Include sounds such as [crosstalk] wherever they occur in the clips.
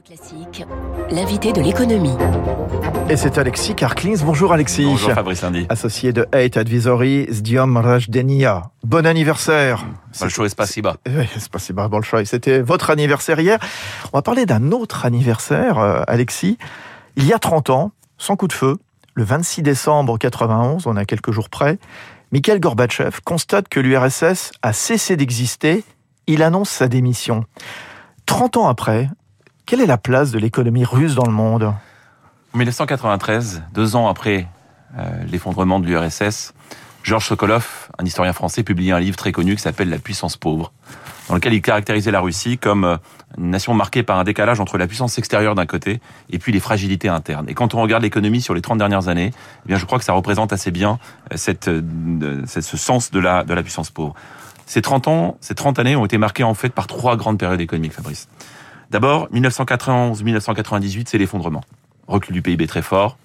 Classique, l'invité de l'économie. Et c'est Alexis Karklins. Bonjour Alexis. Bonjour Fabrice Lundi. Associé de Hate Advisory, Zdiom Rajdenia. Bon anniversaire. Bolshoi Spasiba. Spasiba Bolshoi. C'était votre anniversaire hier. On va parler d'un autre anniversaire, euh, Alexis. Il y a 30 ans, sans coup de feu, le 26 décembre 91, on a quelques jours près, Mikhail Gorbatchev constate que l'URSS a cessé d'exister. Il annonce sa démission. 30 ans après, quelle est la place de l'économie russe dans le monde? En 1993, deux ans après euh, l'effondrement de l'URSS, Georges Sokolov, un historien français, publie un livre très connu qui s'appelle La puissance pauvre, dans lequel il caractérisait la Russie comme euh, une nation marquée par un décalage entre la puissance extérieure d'un côté et puis les fragilités internes. Et quand on regarde l'économie sur les 30 dernières années, eh bien, je crois que ça représente assez bien euh, ce sens de la, de la puissance pauvre. Ces 30 ans, ces 30 années ont été marquées en fait par trois grandes périodes économiques, Fabrice. D'abord, 1991-1998, c'est l'effondrement. Recul du PIB très fort.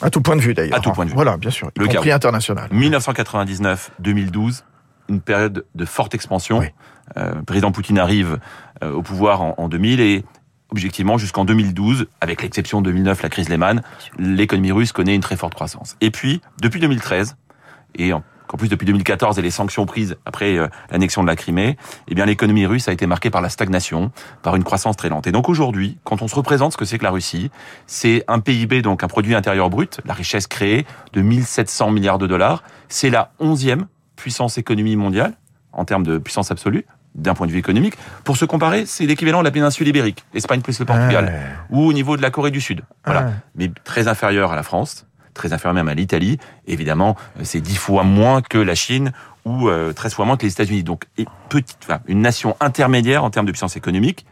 À tout point de vue d'ailleurs. À tout point de vue. Voilà, bien sûr. Le compris chaos. international. 1999-2012, une période de forte expansion. Oui. Euh, le président Poutine arrive euh, au pouvoir en, en 2000 et objectivement jusqu'en 2012, avec l'exception de 2009, la crise Lehman, l'économie russe connaît une très forte croissance. Et puis, depuis 2013, et en en plus depuis 2014 et les sanctions prises après euh, l'annexion de la Crimée, eh bien l'économie russe a été marquée par la stagnation, par une croissance très lente. Et donc aujourd'hui, quand on se représente ce que c'est que la Russie, c'est un PIB, donc un produit intérieur brut, la richesse créée de 1700 milliards de dollars. C'est la onzième puissance économie mondiale en termes de puissance absolue d'un point de vue économique. Pour se comparer, c'est l'équivalent de la péninsule ibérique, Espagne plus le Portugal, Ouais. ou au niveau de la Corée du Sud. Voilà. Ouais. Mais très inférieur à la France, très inférieur même à l'Italie. Évidemment, euh, c'est dix fois moins que la Chine ou euh, 13 fois moins que les États-Unis. Donc, et petite, enfin, une nation intermédiaire en termes de puissance économique.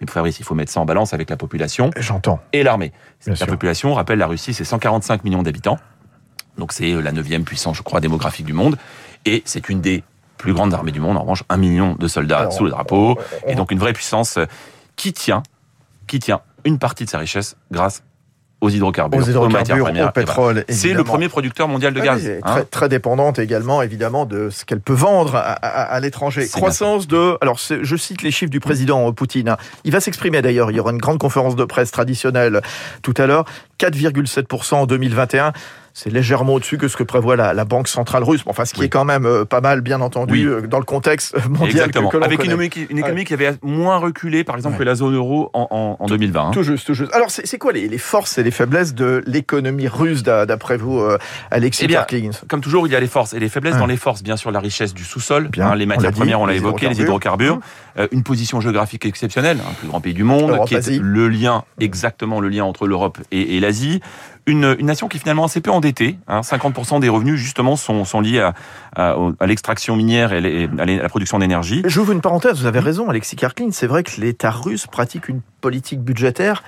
Mais Fabrice, il faut mettre ça en balance avec la population J'entends. et l'armée. La sûr. population, on rappelle, la Russie, c'est 145 millions d'habitants. Donc c'est euh, la neuvième puissance, je crois, démographique du monde. Et c'est une des plus grandes armées du monde. En revanche, un million de soldats Alors, sous le drapeau. on- Et donc une vraie puissance euh, qui tient, qui tient une partie de sa richesse grâce aux hydrocarbures, Aux hydrocarbures, premières. Et voilà. pétrole. C'est le premier producteur mondial de Ah gaz. hein. très, très dépendante également, évidemment, de ce qu'elle peut vendre à, à- à l'étranger. Croissance de, alors je cite les chiffres du président euh, Poutine. hein. Il va s'exprimer d'ailleurs. Il y aura une grande conférence de presse traditionnelle tout à l'heure. 4,7% en 2021. C'est légèrement au-dessus que ce que prévoit la, la Banque centrale russe. Enfin, ce qui Oui. est quand même euh, pas mal, bien entendu, Oui. euh, dans le contexte mondial Exactement. que, que l'on Avec une économie, une économie qui avait moins reculé, par exemple, Ouais. que la zone euro en, en- en 2020. hein. Tout juste, tout juste. Alors, c'est quoi les, les forces et les faiblesses de l'économie russe, d'a- d'après vous, euh, Alexis Eh bien, Comme toujours, il y a les forces et les faiblesses. Ouais. Dans les forces, bien sûr, la richesse du sous-sol, hein, les matières dit, premières, on l'a évoqué, les hydrocarbures. euh, une position géographique exceptionnelle, un plus grand pays du monde, Europe, qui est Asie. le lien, exactement le lien entre l'Europe et, et l'Asie. Une, une nation qui est finalement assez peu endettée. Hein, 50% des revenus, justement, sont, sont liés à, à, au- à l'extraction minière et les- à la production d'énergie. J'ouvre une parenthèse, vous avez raison, Alexis Karklin. C'est vrai que l'État russe pratique une politique budgétaire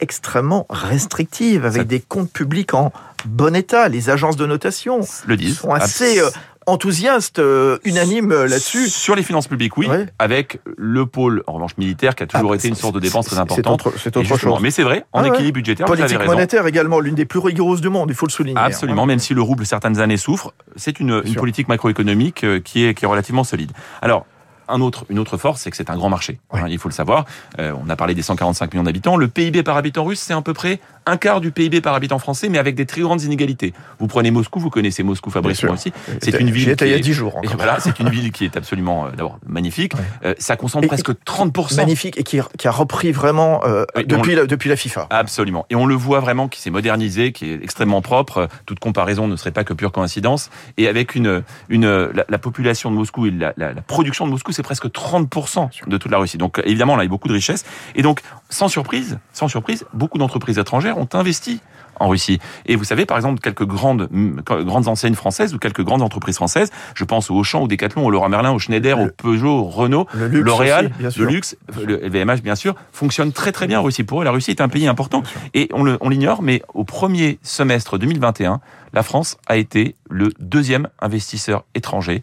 extrêmement restrictive, avec Ça- des comptes publics en bon état. Les agences de notation Le disent. sont assez euh, enthousiastes, euh, unanimes euh, là-dessus. Sur les finances publiques, oui, Ouais. avec le pôle, en revanche, militaire, qui a toujours Ah, été une source de dépenses très importante. C'est autre, autre chose. Mais c'est vrai, en Ah ouais. équilibre budgétaire, vous avez Politique raison. monétaire également, l'une des plus rigoureuses du monde, il faut le souligner. Absolument, même si le rouble certaines années souffre, c'est une, une politique macroéconomique euh, qui est, qui est relativement solide. Alors, un autre, une autre force, c'est que c'est un grand marché. Oui. hein, il faut le savoir. Euh, on a parlé des 145 millions d'habitants. Le PIB par habitant russe, c'est à peu près un quart du PIB par habitant français, mais avec des très grandes inégalités. Vous prenez Moscou, vous connaissez Moscou, Fabrice, moi aussi. C'est une ville qui il y a est- 10 jours. [laughs] Et voilà, c'est une ville qui est absolument, euh, d'abord, magnifique. Ouais. Euh, ça consomme Et- presque 30%. Magnifique et qui, qui a repris vraiment euh, Oui, depuis, la, depuis la FIFA. Absolument. Et on le voit vraiment qui s'est modernisé, qui est extrêmement propre. Toute comparaison ne serait pas que pure coïncidence. Et avec une, une, la, la population de Moscou et la, la, la production de Moscou, c'est presque 30% de toute la Russie. Donc, évidemment, là, il y a beaucoup de richesses. Et donc, sans surprise, sans surprise, beaucoup d'entreprises étrangères ont investi en Russie. Et vous savez, par exemple, quelques grandes, grandes enseignes françaises ou quelques grandes entreprises françaises, je pense au Auchan, au Decathlon, au Leroy Merlin, au Schneider, au Peugeot, au Renault, L'Oréal, le luxe, le VMH bien sûr, fonctionne très très bien en Russie. Pour eux, la Russie est un pays important et on l'ignore, mais au premier semestre 2021, la France a été le deuxième investisseur étranger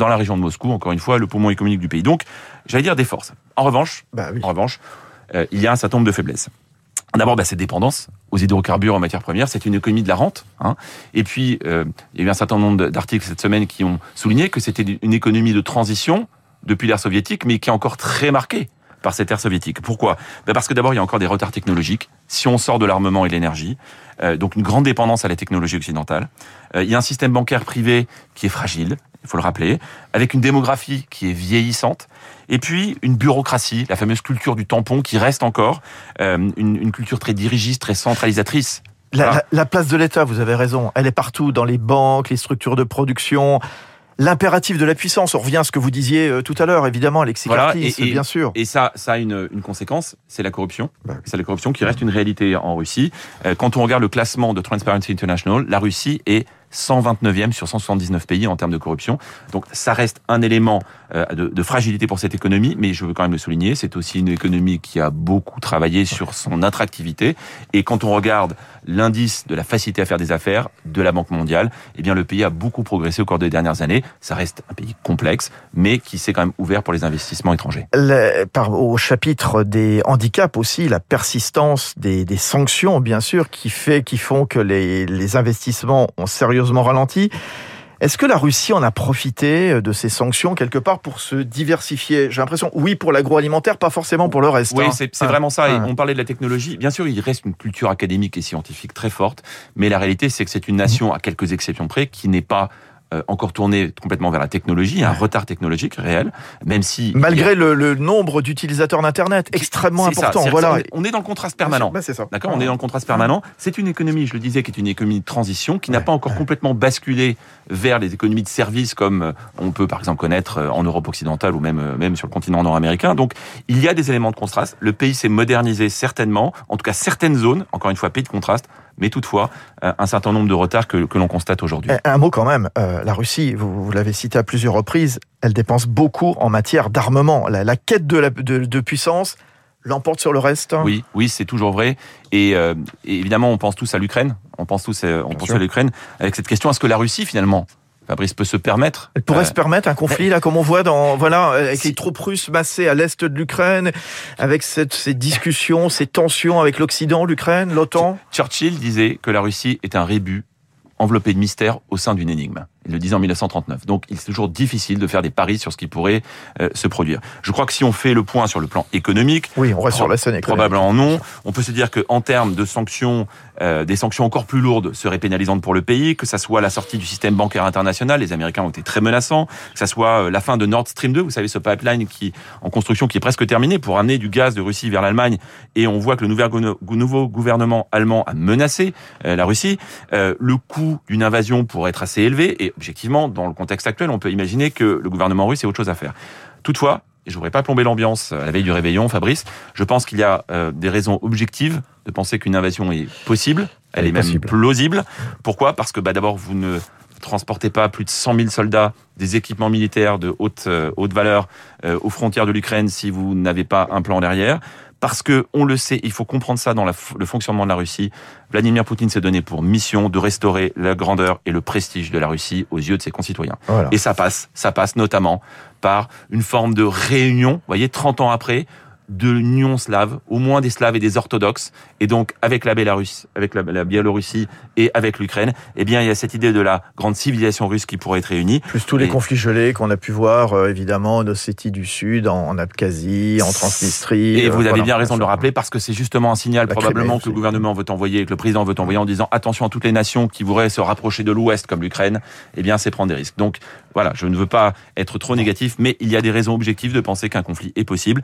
dans la région de Moscou. Encore une fois, le poumon économique du pays. Donc, j'allais dire des forces. En revanche, Bah oui. en revanche, euh, il y a un certain nombre de faiblesses. D'abord, bah, cette dépendance aux hydrocarbures en matière première, c'est une économie de la rente. Hein. Et puis, euh, il y a eu un certain nombre d'articles cette semaine qui ont souligné que c'était une économie de transition depuis l'ère soviétique, mais qui est encore très marquée par cette ère soviétique. Pourquoi? Ben Parce que d'abord, il y a encore des retards technologiques. Si on sort de l'armement et de l'énergie, euh, donc une grande dépendance à la technologie occidentale. Euh, il y a un système bancaire privé qui est fragile, il faut le rappeler, avec une démographie qui est vieillissante, et puis une bureaucratie, la fameuse culture du tampon qui reste encore, euh, une, une culture très dirigiste, très centralisatrice. La, la, la place de l'État, vous avez raison, elle est partout, dans les banques, les structures de production, l'impératif de la puissance. On revient à ce que vous disiez euh, tout à l'heure, évidemment, Alexis Voilà, et- et- bien sûr. Et ça, ça a une, une conséquence, c'est la corruption. Bah. C'est la corruption qui reste une réalité en Russie. Euh, Quand on regarde le classement de Transparency International, la Russie est 129e sur 179 pays en termes de corruption. Donc ça reste un élément euh, de, fragilité pour cette économie, mais je veux quand même le souligner, c'est aussi une économie qui a beaucoup travaillé sur son attractivité. Et quand on regarde l'indice de la facilité à faire des affaires de la Banque mondiale, eh bien le pays a beaucoup progressé au cours des dernières années. Ça reste un pays complexe, mais qui s'est quand même ouvert pour les investissements étrangers. Au chapitre des handicaps aussi, la persistance des, des sanctions, bien sûr, qui fait, qui font que les, les investissements ont sérieusement ralenti. Est-ce que la Russie en a profité euh, de ces sanctions quelque part pour se diversifier? J'ai l'impression, oui, pour l'agroalimentaire, pas forcément pour le reste. Oui, hein. c'est Ah, vraiment ça. Ah. on parlait de la technologie. Bien sûr, il reste une culture académique et scientifique très forte, mais la réalité, c'est que c'est une nation, à quelques exceptions près, qui n'est pas encore tournée complètement vers la technologie. Un retard technologique réel, même si Malgré le, le nombre d'utilisateurs d'Internet, extrêmement ça. important. Voilà. on est- On est dans le contraste permanent. Bah, c'est ça. D'accord, on est dans le contraste permanent. C'est une économie, je le disais, qui est une économie de transition, qui n'a pas encore ouais. complètement basculé vers les économies de services comme euh, on peut par exemple connaître euh, en Europe occidentale ou même euh, même sur le continent nord-américain. Donc il y a des éléments de contraste. Le pays s'est modernisé certainement, en tout cas certaines zones. Encore une fois, pays de contraste, mais toutefois euh, un certain nombre de retards que, que l'on constate aujourd'hui. Un mot quand même, euh, la Russie, vous, vous l'avez cité à plusieurs reprises, elle dépense beaucoup en matière d'armement. La, la quête de, la, de, de puissance l'emporte sur le reste. Oui, oui, c'est toujours vrai. Et, euh, et évidemment, on pense tous à l'Ukraine. On pense tous, on Bien pense sûr. à l'Ukraine avec cette question est-ce que la Russie finalement, Fabrice peut se permettre Elle pourrait euh, se permettre un conflit là, comme on voit dans voilà avec Si- les troupes russes massées à l'est de l'Ukraine, avec cette, ces discussions, ces tensions avec l'Occident, l'Ukraine, l'OTAN. Churchill disait que la Russie est un rébut enveloppé de mystère au sein d'une énigme. Il le disait en 1939. Donc, il est toujours difficile de faire des paris sur ce qui pourrait euh, se produire. Je crois que si on fait le point sur le plan économique, Oui, on reste sur la scène économique. probablement non. On peut se dire que en termes de sanctions, euh, des sanctions encore plus lourdes seraient pénalisantes pour le pays, que ça soit la sortie du système bancaire international, les Américains ont été très menaçants, que ça soit euh, la fin de Nord Stream 2, vous savez ce pipeline qui en construction qui est presque terminé pour amener du gaz de Russie vers l'Allemagne, et on voit que le nouveau gouvernement allemand a menacé euh, la Russie. Euh, le coût d'une invasion pourrait être assez élevé, et objectivement, dans le contexte actuel, on peut imaginer que le gouvernement russe ait autre chose à faire. Toutefois, et je voudrais pas plomber l'ambiance à la veille du réveillon, Fabrice, je pense qu'il y a euh, des raisons objectives de penser qu'une invasion est possible, elle, Elle est est, même possible. plausible. Pourquoi? Parce que bah, d'abord, vous ne transportez pas plus de 100 000 soldats, des équipements militaires de haute, euh, haute valeur euh, aux frontières de l'Ukraine si vous n'avez pas un plan derrière. Parce que, on le sait, il faut comprendre ça dans la le fonctionnement de la Russie. Vladimir Poutine s'est donné pour mission de restaurer la grandeur et le prestige de la Russie aux yeux de ses concitoyens. Voilà. Et ça passe, ça passe notamment par une forme de réunion, vous voyez, 30 ans après, de l'union slave, au moins des Slaves et des orthodoxes, et donc avec la Bélarus, avec la, la Biélorussie et avec l'Ukraine, eh bien il y a cette idée de la grande civilisation russe qui pourrait être réunie. Plus tous les Et- conflits gelés qu'on a pu voir, euh, évidemment, en Ossétie du Sud, en, en Abkhazie, en Transnistrie. Et euh, vous avez voilà. bien raison de le rappeler parce que c'est justement un signal probablement Crimée que le gouvernement veut envoyer, que le président veut envoyer en disant attention à toutes les nations qui voudraient se rapprocher de l'Ouest comme l'Ukraine. Eh bien, c'est prendre des risques. Donc voilà, je ne veux pas être trop négatif, mais il y a des raisons objectives de penser qu'un conflit est possible.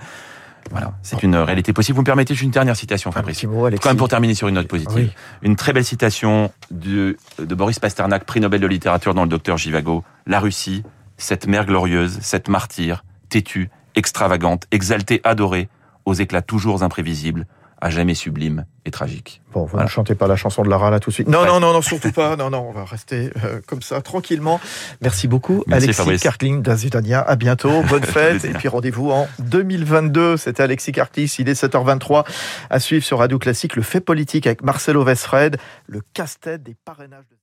Voilà, c'est une réalité possible. Vous me permettez juste une dernière citation, Fabrice. mot. Quand même pour terminer sur une note positive. Oui. Une très belle citation de, de Boris Pasternak, prix Nobel de littérature dans le docteur Givago. La Russie, cette mère glorieuse, cette martyre, têtue, extravagante, exaltée, adorée, aux éclats toujours imprévisibles, à jamais sublime et tragique. Bon, vous Voilà. ne chantez pas la chanson de Lara là tout de suite. Non, Ouais. non, non, non, surtout pas. Non, non, on va rester euh, comme ça, tranquillement. Merci beaucoup, Merci, Alexis Fabrice. Karkling d'Azutania. À bientôt. [laughs] Bonne fête. Et puis rendez-vous en 2022. C'était Alexis Karkling. Il est 7h23. À suivre sur Radio Classique, le fait politique avec Marcelo Vesfred, le casse-tête des parrainages. de-